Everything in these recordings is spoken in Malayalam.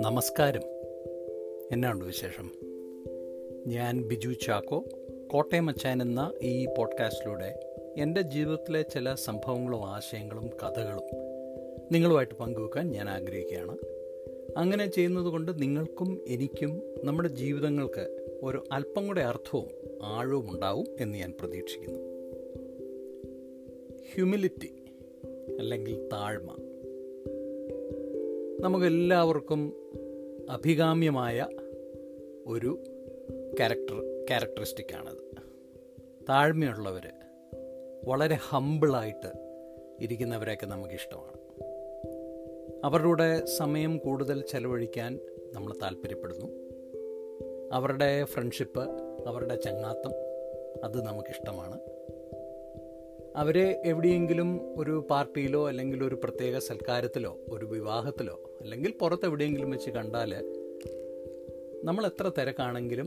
നമസ്കാരം. എന്നാണ് വിശേഷം? ഞാൻ ബിജു ചാക്കോ കോട്ടയം അച്ചാൻ എന്ന ഈ പോഡ്കാസ്റ്റിലൂടെ എന്റെ ജീവിതത്തിലെ ചില സംഭവങ്ങളും ആശയങ്ങളും കഥകളും നിങ്ങളുമായിട്ട് പങ്കുവെക്കാൻ ഞാൻ ആഗ്രഹിക്കുകയാണ്. അങ്ങനെ ചെയ്യുന്നത് കൊണ്ട് നിങ്ങൾക്കും എനിക്കും നമ്മുടെ ജീവിതങ്ങൾക്ക് ഒരു അല്പം കൂടെ അർത്ഥവും ആഴവും ഉണ്ടാവും എന്ന് ഞാൻ പ്രതീക്ഷിക്കുന്നു. ഹ്യൂമിലിറ്റി. അല്ലെങ്കിൽ താഴ്മ. നമുക്കെല്ലാവർക്കും അഭികാമ്യമായ ഒരു ക്യാരക്ടർ ക്യാരക്ടറിസ്റ്റിക്കാണത്. താഴ്മയുള്ളവർ വളരെ ഹമ്പിളായിട്ട് ഇരിക്കുന്നവരെയൊക്കെ നമുക്കിഷ്ടമാണ്. അവരുടെ സമയം കൂടുതൽ ചെലവഴിക്കാൻ നമ്മൾ താല്പര്യപ്പെടുന്നു. അവരുടെ ഫ്രണ്ട്ഷിപ്പ് അവരുടെ ചങ്ങാത്തം അത് നമുക്കിഷ്ടമാണ്. അവരെ എവിടെയെങ്കിലും ഒരു പാർട്ടിയിലോ അല്ലെങ്കിൽ ഒരു പ്രത്യേക സൽക്കാരത്തിലോ ഒരു വിവാഹത്തിലോ അല്ലെങ്കിൽ പുറത്ത് എവിടെയെങ്കിലും വെച്ച് കണ്ടാൽ നമ്മൾ എത്ര തിരക്കാണെങ്കിലും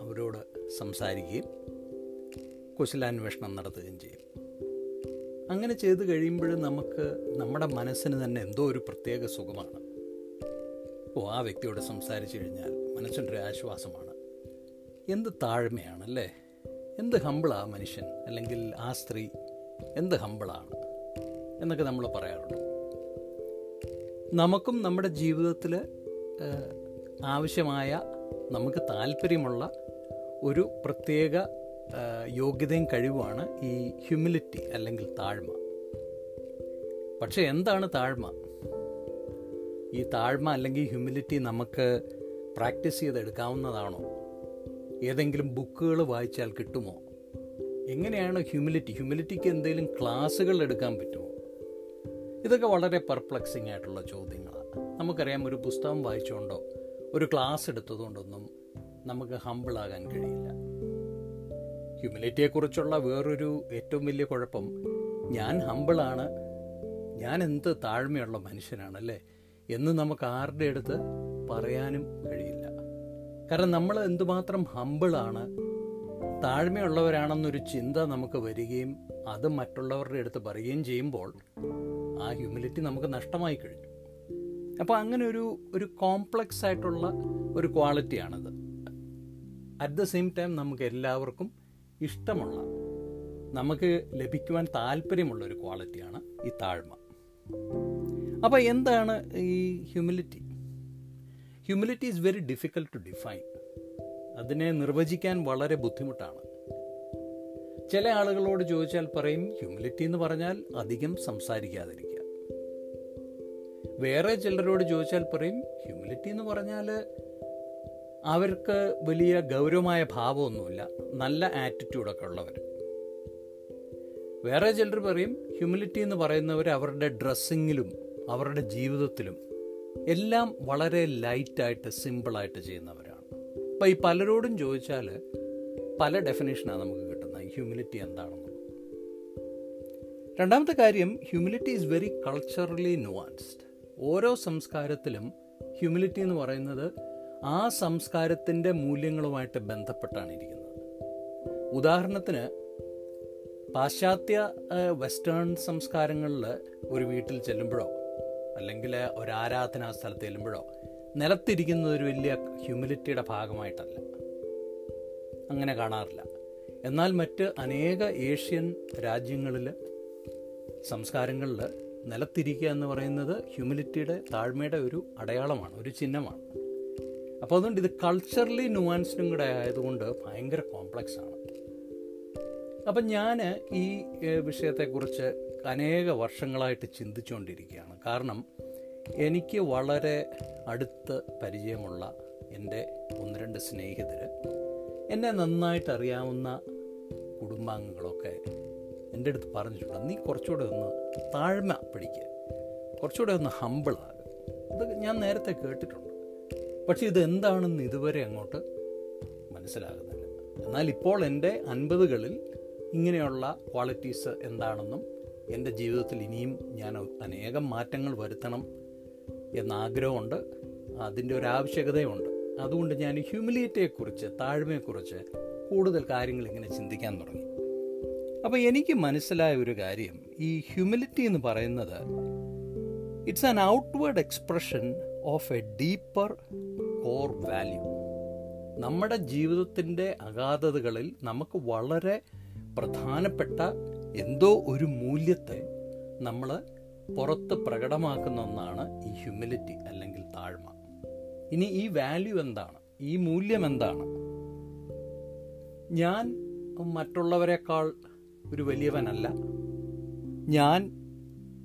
അവരോട് സംസാരിക്കുകയും കുശലാന്വേഷണം നടത്തുകയും ചെയ്യും. അങ്ങനെ ചെയ്തു കഴിയുമ്പോൾ നമുക്ക് നമ്മുടെ മനസ്സിന് തന്നെ എന്തോ ഒരു പ്രത്യേക സുഖമാണ്. ഓ ആ വ്യക്തിയോട് സംസാരിച്ചു കഴിഞ്ഞാൽ മനസ്സിന്റെ ആശ്വാസമാണ്. എന്ത് താഴ്മയാണല്ലേ? എന്ത് ഹമ്പിളാ മനുഷ്യൻ? അല്ലെങ്കിൽ ആ സ്ത്രീ എന്ത് ഹമ്പിളാണ് എന്നൊക്കെ നമ്മൾ പറയാറുണ്ട്. നമുക്കും നമ്മുടെ ജീവിതത്തിൽ ആവശ്യമായ നമുക്ക് താല്പര്യമുള്ള ഒരു പ്രത്യേക യോഗ്യതയും കഴിവുമാണ് ഈ ഹ്യൂമിലിറ്റി അല്ലെങ്കിൽ താഴ്മ. പക്ഷേ എന്താണ് താഴ്മ? ഈ താഴ്മ അല്ലെങ്കിൽ ഹ്യൂമിലിറ്റി നമുക്ക് പ്രാക്ടീസ് ചെയ്തെടുക്കാവുന്നതാണോ? ഏതെങ്കിലും ബുക്കുകൾ വായിച്ചാൽ കിട്ടുമോ? എങ്ങനെയാണ് ഹ്യൂമിലിറ്റി? ഹ്യൂമിലിറ്റിക്ക് എന്തെങ്കിലും ക്ലാസ്സുകൾ എടുക്കാൻ പറ്റുമോ? ഇതൊക്കെ വളരെ പെർപ്ലക്സിങ് ആയിട്ടുള്ള ചോദ്യങ്ങളാണ്. നമുക്കറിയാം ഒരു പുസ്തകം വായിച്ചുകൊണ്ടോ ഒരു ക്ലാസ് എടുത്തതുകൊണ്ടൊന്നും നമുക്ക് ഹമ്പിളാകാൻ കഴിയില്ല. ഹ്യൂമിലിറ്റിയെക്കുറിച്ചുള്ള വേറൊരു ഏറ്റവും വലിയ കുഴപ്പം ഞാൻ ഹമ്പിളാണ് ഞാൻ എന്ത് താഴ്മയുള്ള മനുഷ്യനാണല്ലേ എന്ന് നമുക്ക് ആരുടെ അടുത്ത് പറയാനും കഴിയില്ല. കാരണം നമ്മൾ എന്തുമാത്രം ഹമ്പിളാണ് താഴ്മയുള്ളവരാണെന്നൊരു ചിന്ത നമുക്ക് വരികയും അത് മറ്റുള്ളവരുടെ അടുത്ത് പറയുകയും ചെയ്യുമ്പോൾ ആ ഹ്യൂമിലിറ്റി നമുക്ക് നഷ്ടമായി കഴിഞ്ഞു. അപ്പോൾ അങ്ങനെ ഒരു ഒരു കോംപ്ലക്സ് ആയിട്ടുള്ള ഒരു ക്വാളിറ്റിയാണത് അറ്റ് ദ സെയിം ടൈം നമുക്ക് എല്ലാവർക്കും ഇഷ്ടമുള്ള നമുക്ക് ലഭിക്കുവാൻ താല്പര്യമുള്ള ഒരു ക്വാളിറ്റിയാണ് ഈ താഴ്മ. അപ്പോൾ എന്താണ് ഈ humility humility is very difficult to define അതിനെ നിർവചിക്കാൻ വളരെ ബുദ്ധിമുട്ടാണ്. ചില ആളുകളോട് ചോദിച്ചാൽ പറയും ഹ്യൂമിലിറ്റി എന്ന് പറഞ്ഞാൽ അധികം സംസാരിക്കാതിരിക്കുക. വേറെ ചിലരോട് ചോദിച്ചാൽ പറയും ഹ്യൂമിലിറ്റി എന്ന് പറഞ്ഞാൽ അവർക്ക് വലിയ ഗൗരവമായ ഭാവമൊന്നുമില്ല നല്ല ആറ്റിറ്റ്യൂഡൊക്കെ ഉള്ളവർ വേറെ ചിലർ പറയും ഹ്യൂമിലിറ്റി എന്ന് പറയുന്നവർ അവരുടെ ഡ്രസ്സിങ്ങിലും അവരുടെ ജീവിതത്തിലും എല്ലാം വളരെ ലൈറ്റായിട്ട് സിമ്പിളായിട്ട് ചെയ്യുന്നവരാണ്. അപ്പോൾ ഈ പലരോടും ചോദിച്ചാൽ പല ഡെഫിനേഷനാണ് നമുക്ക് കിട്ടുന്നത്. ഹ്യൂമിലിറ്റി എന്താണെന്ന്. രണ്ടാമത്തെ കാര്യം humility is very culturally nuanced. ഓരോ സംസ്കാരത്തിലും ഹ്യൂമിലിറ്റി എന്ന് പറയുന്നത് ആ സംസ്കാരത്തിന്റെ മൂല്യങ്ങളുമായിട്ട് ബന്ധപ്പെട്ടാണ് ഇരിക്കുന്നത്. ഉദാഹരണത്തിന് പാശ്ചാത്യ വെസ്റ്റേൺ സംസ്കാരങ്ങളിൽ ഒരു വീട്ടിൽ ചെല്ലുമ്പോഴോ അല്ലെങ്കിൽ ഒരു ആരാധനാ സ്ഥലത്ത് ചെല്ലുമ്പോഴോ നിലത്തിരിക്കുന്ന ഒരു വലിയ ഹ്യൂമിലിറ്റിയുടെ ഭാഗമായിട്ടല്ല. അങ്ങനെ കാണാറില്ല. എന്നാൽ മറ്റ് അനേക ഏഷ്യൻ രാജ്യങ്ങളിൽ സംസ്കാരങ്ങളിൽ നിലത്തിരിക്കുക എന്ന് പറയുന്നത് ഹ്യൂമിലിറ്റിയുടെ താഴ്മയുടെ ഒരു അടയാളമാണ് ഒരു ചിഹ്നമാണ്. അപ്പോൾ അതുകൊണ്ട് ഇത് കൾച്ചറലി നുവാൻസിനും കൂടെ ആയതുകൊണ്ട് ഭയങ്കര കോംപ്ലക്സ് ആണ്. അപ്പം ഞാൻ ഈ വിഷയത്തെക്കുറിച്ച് അനേക വർഷങ്ങളായിട്ട് ചിന്തിച്ചുകൊണ്ടിരിക്കുകയാണ്. കാരണം എനിക്ക് വളരെ അടുത്ത് പരിചയമുള്ള എന്റെ ഒന്ന് രണ്ട് സ്നേഹിതർ എന്നെ നന്നായിട്ട് അറിയാവുന്ന കുടുംബാംഗങ്ങളൊക്കെ എന്റെ അടുത്ത് പറഞ്ഞിട്ടുണ്ട് നീ കുറച്ചുകൂടെ ഒന്ന് താഴ്മ പിടിക്കുക കുറച്ചുകൂടെ ഒന്ന് ഹമ്പിളാകുക ഇത് ഞാൻ നേരത്തെ കേട്ടിട്ടുണ്ട്. പക്ഷേ ഇത് എന്താണെന്ന് ഇതുവരെ അങ്ങോട്ട് മനസ്സിലാകുന്നില്ല. എന്നാൽ ഇപ്പോൾ എന്റെ അൻപതുകളിൽ ഇങ്ങനെയുള്ള ക്വാളിറ്റീസ് എന്താണെന്നും എന്റെ ജീവിതത്തിൽ ഇനിയും ഞാൻ അനേകം മാറ്റങ്ങൾ വരുത്തണം എന്ന ആഗ്രഹമുണ്ട് അതിന്റെ ഒരു ആവശ്യകതയുണ്ട്. അതുകൊണ്ട് ഞാൻ ഹ്യൂമിലിറ്റിയെക്കുറിച്ച് താഴ്മയെക്കുറിച്ച് കൂടുതൽ കാര്യങ്ങൾ ഇങ്ങനെ ചിന്തിക്കാൻ തുടങ്ങി. അപ്പോൾ എനിക്ക് മനസ്സിലായ ഒരു കാര്യം ഈ ഹ്യൂമിലിറ്റി എന്ന് പറയുന്നത് it's an outward expression of a deeper core value നമ്മുടെ ജീവിതത്തിന്റെ അഗാധതകളിൽ നമുക്ക് വളരെ പ്രധാനപ്പെട്ട എന്തോ ഒരു മൂല്യത്തെ നമ്മൾ പുറത്ത് പ്രകടമാക്കുന്ന ഒന്നാണ് ഈ ഹ്യൂമിലിറ്റി അല്ലെങ്കിൽ താഴ്മ. ഇനി ഈ വാല്യൂ എന്താണ്? ഈ മൂല്യം എന്താണ്? ഞാൻ മറ്റുള്ളവരെക്കാൾ ഒരു വലിയവനല്ല. ഞാൻ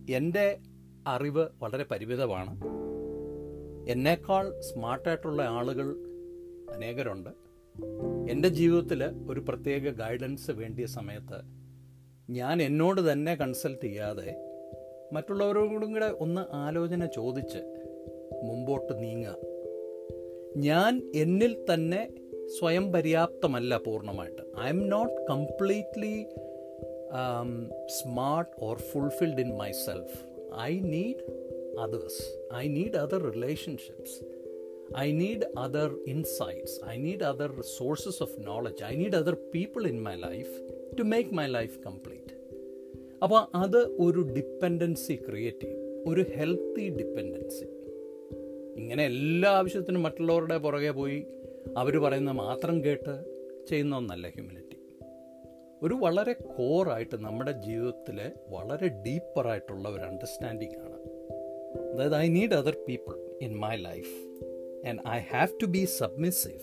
എന്റെ അറിവ് വളരെ പരിമിതമാണ്. എന്നേക്കാൾ സ്മാർട്ടായിട്ടുള്ള ആളുകൾ അനേകരുണ്ട്. എന്റെ ജീവിതത്തിൽ ഒരു പ്രത്യേക ഗൈഡൻസ് വേണ്ടിയ സമയത്ത് ഞാൻ എന്നോട് തന്നെ കൺസൾട്ട് ചെയ്യാതെ മറ്റുള്ളവരോടും കൂടെ ഒന്ന് ആലോചന ചോദിച്ച് മുമ്പോട്ട് നീങ്ങുക. ഞാൻ എന്നിൽ തന്നെ സ്വയം പര്യാപ്തമല്ല പൂർണമായിട്ട്. I am not completely smart or fulfilled in my self I need others I need other relationships I need other insights I need other sources of knowledge I need other people in my life to make my life complete. അപ്പോൾ അത് ഒരു ഡിപ്പെൻഡൻസി ക്രിയേറ്റ് ചെയ്യും. ഒരു ഹെൽത്തി ഡിപ്പെൻഡൻസി ഇങ്ങനെ എല്ലാ ആവശ്യത്തിനും മറ്റുള്ളവരുടെ പുറകെ പോയി അവർ പറയുന്ന മാത്രം കേട്ട് ചെയ്യുന്ന ഒന്നല്ല ഹ്യൂമിലിറ്റി ഒരു വളരെ കോറായിട്ട് നമ്മുടെ ജീവിതത്തിലെ വളരെ ഡീപ്പറായിട്ടുള്ള ഒരു അണ്ടർസ്റ്റാൻഡിങ് ആണ്. അതായത് I need other people in my life and I have to be submissive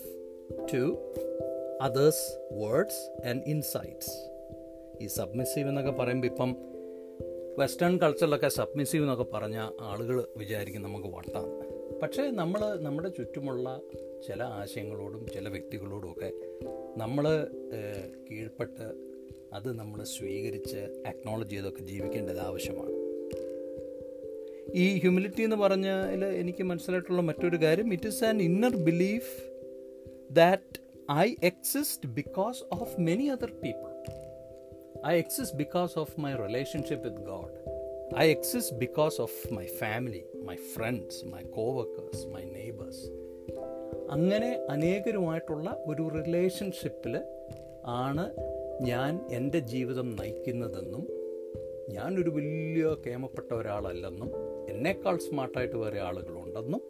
to others words and insights ഈ സബ്മിസീവ് എന്നൊക്കെ പറയുമ്പോൾ ഇപ്പം വെസ്റ്റേൺ കൾച്ചറിലൊക്കെ സബ്മിസീവ് എന്നൊക്കെ പറഞ്ഞ ആളുകൾ വിചാരിക്കും നമുക്ക് വട്ടാണ് പക്ഷേ നമ്മൾ നമ്മുടെ ചുറ്റുമുള്ള ചില ആശയങ്ങളോടും ചില വ്യക്തികളോടുമൊക്കെ നമ്മൾ കീഴ്പ്പെട്ട് അത് നമ്മൾ സ്വീകരിച്ച് അക്നോളജ് ചെയ്തൊക്കെ ജീവിക്കേണ്ടത് ആവശ്യമാണ്. ഈ ഹ്യൂമിലിറ്റി എന്ന് പറഞ്ഞാൽ എനിക്ക് മനസ്സിലായിട്ടുള്ള മറ്റൊരു കാര്യം it is an inner belief that I exist because of many other people I exist because of my relationship with God I exist because of my family my friends my coworkers my neighbours അങ്ങനെ അനേകരുമായിട്ടുള്ള ഒരു റിലേഷൻഷിപ്പിൽ ആണ് ഞാൻ എന്റെ ജീവിതം നയിക്കുന്നതെന്നും ഞാനൊരു വലിയ കേമപ്പെട്ട ഒരാളല്ലെന്നും എന്നേക്കാൾ സ്മാർട്ടായിട്ട് വേറെ ആളുകളുണ്ടെന്നും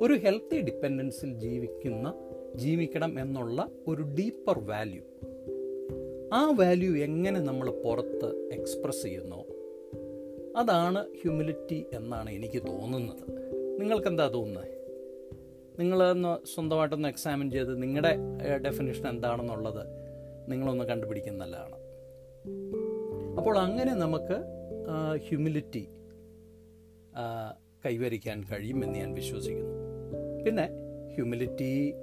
ഒരു ഹെൽത്തി ഡിപ്പെൻഡൻസിൽ ജീവിക്കുന്ന ജീവിക്കണം എന്നുള്ള ഒരു ഡീപ്പർ വാല്യൂ ആ വാല്യൂ എങ്ങനെ നമ്മൾ പുറത്ത് എക്സ്പ്രസ് ചെയ്യുന്നു അതാണ് ഹ്യൂമിലിറ്റി എന്നാണ് എനിക്ക് തോന്നുന്നത്. നിങ്ങൾക്കെന്താ തോന്നുന്നത് നിങ്ങളൊന്ന് സ്വന്തമായിട്ടൊന്ന് എക്സാമിൻ ചെയ്ത് നിങ്ങളുടെ ഡെഫിനേഷൻ എന്താണെന്നുള്ളത് നിങ്ങളൊന്ന് നല്ലതാണ്. അപ്പോൾ അങ്ങനെ നമുക്ക് ഹ്യൂമിലിറ്റി കൈവരിക്കാൻ കഴിയുമെന്ന് ഞാൻ വിശ്വസിക്കുന്നു. പിന്നെ ഹ്യൂമിലിറ്റി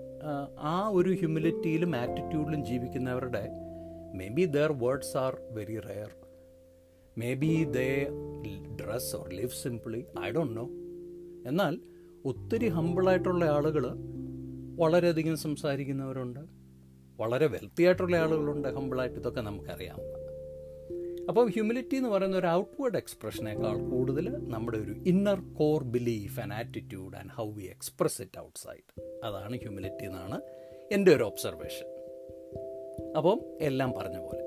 ആ ഒരു ഹ്യൂമിലിറ്റിയിലും ആറ്റിറ്റ്യൂഡിലും ജീവിക്കുന്നവരുടെ may be their words are very rare may be the dress or live simply I don't know എന്നാൽ ഒത്തിരി ഹമ്പിളായിട്ടുള്ള ആളുകൾ വളരെയധികം സംസാരിക്കുന്നവരുണ്ട്. വളരെ വെൽത്തി ആയിട്ടുള്ള ആളുകളുണ്ട് ഹമ്പിളായിട്ട് ഇതൊക്കെ നമുക്കറിയാം. അപ്പോൾ ഹ്യൂമിലിറ്റി എന്ന് പറയുന്ന ഒരു ഔട്ട്വേർഡ് എക്സ്പ്രഷനേക്കാൾ കൂടുതൽ നമ്മുടെ ഒരു inner core belief and attitude and how we express it outside അതാണ് ഹ്യൂമിലിറ്റി എന്നാണ് എന്റെ ഒരു ഒബ്സർവേഷൻ അപ്പം എല്ലാം പറഞ്ഞ പോലെ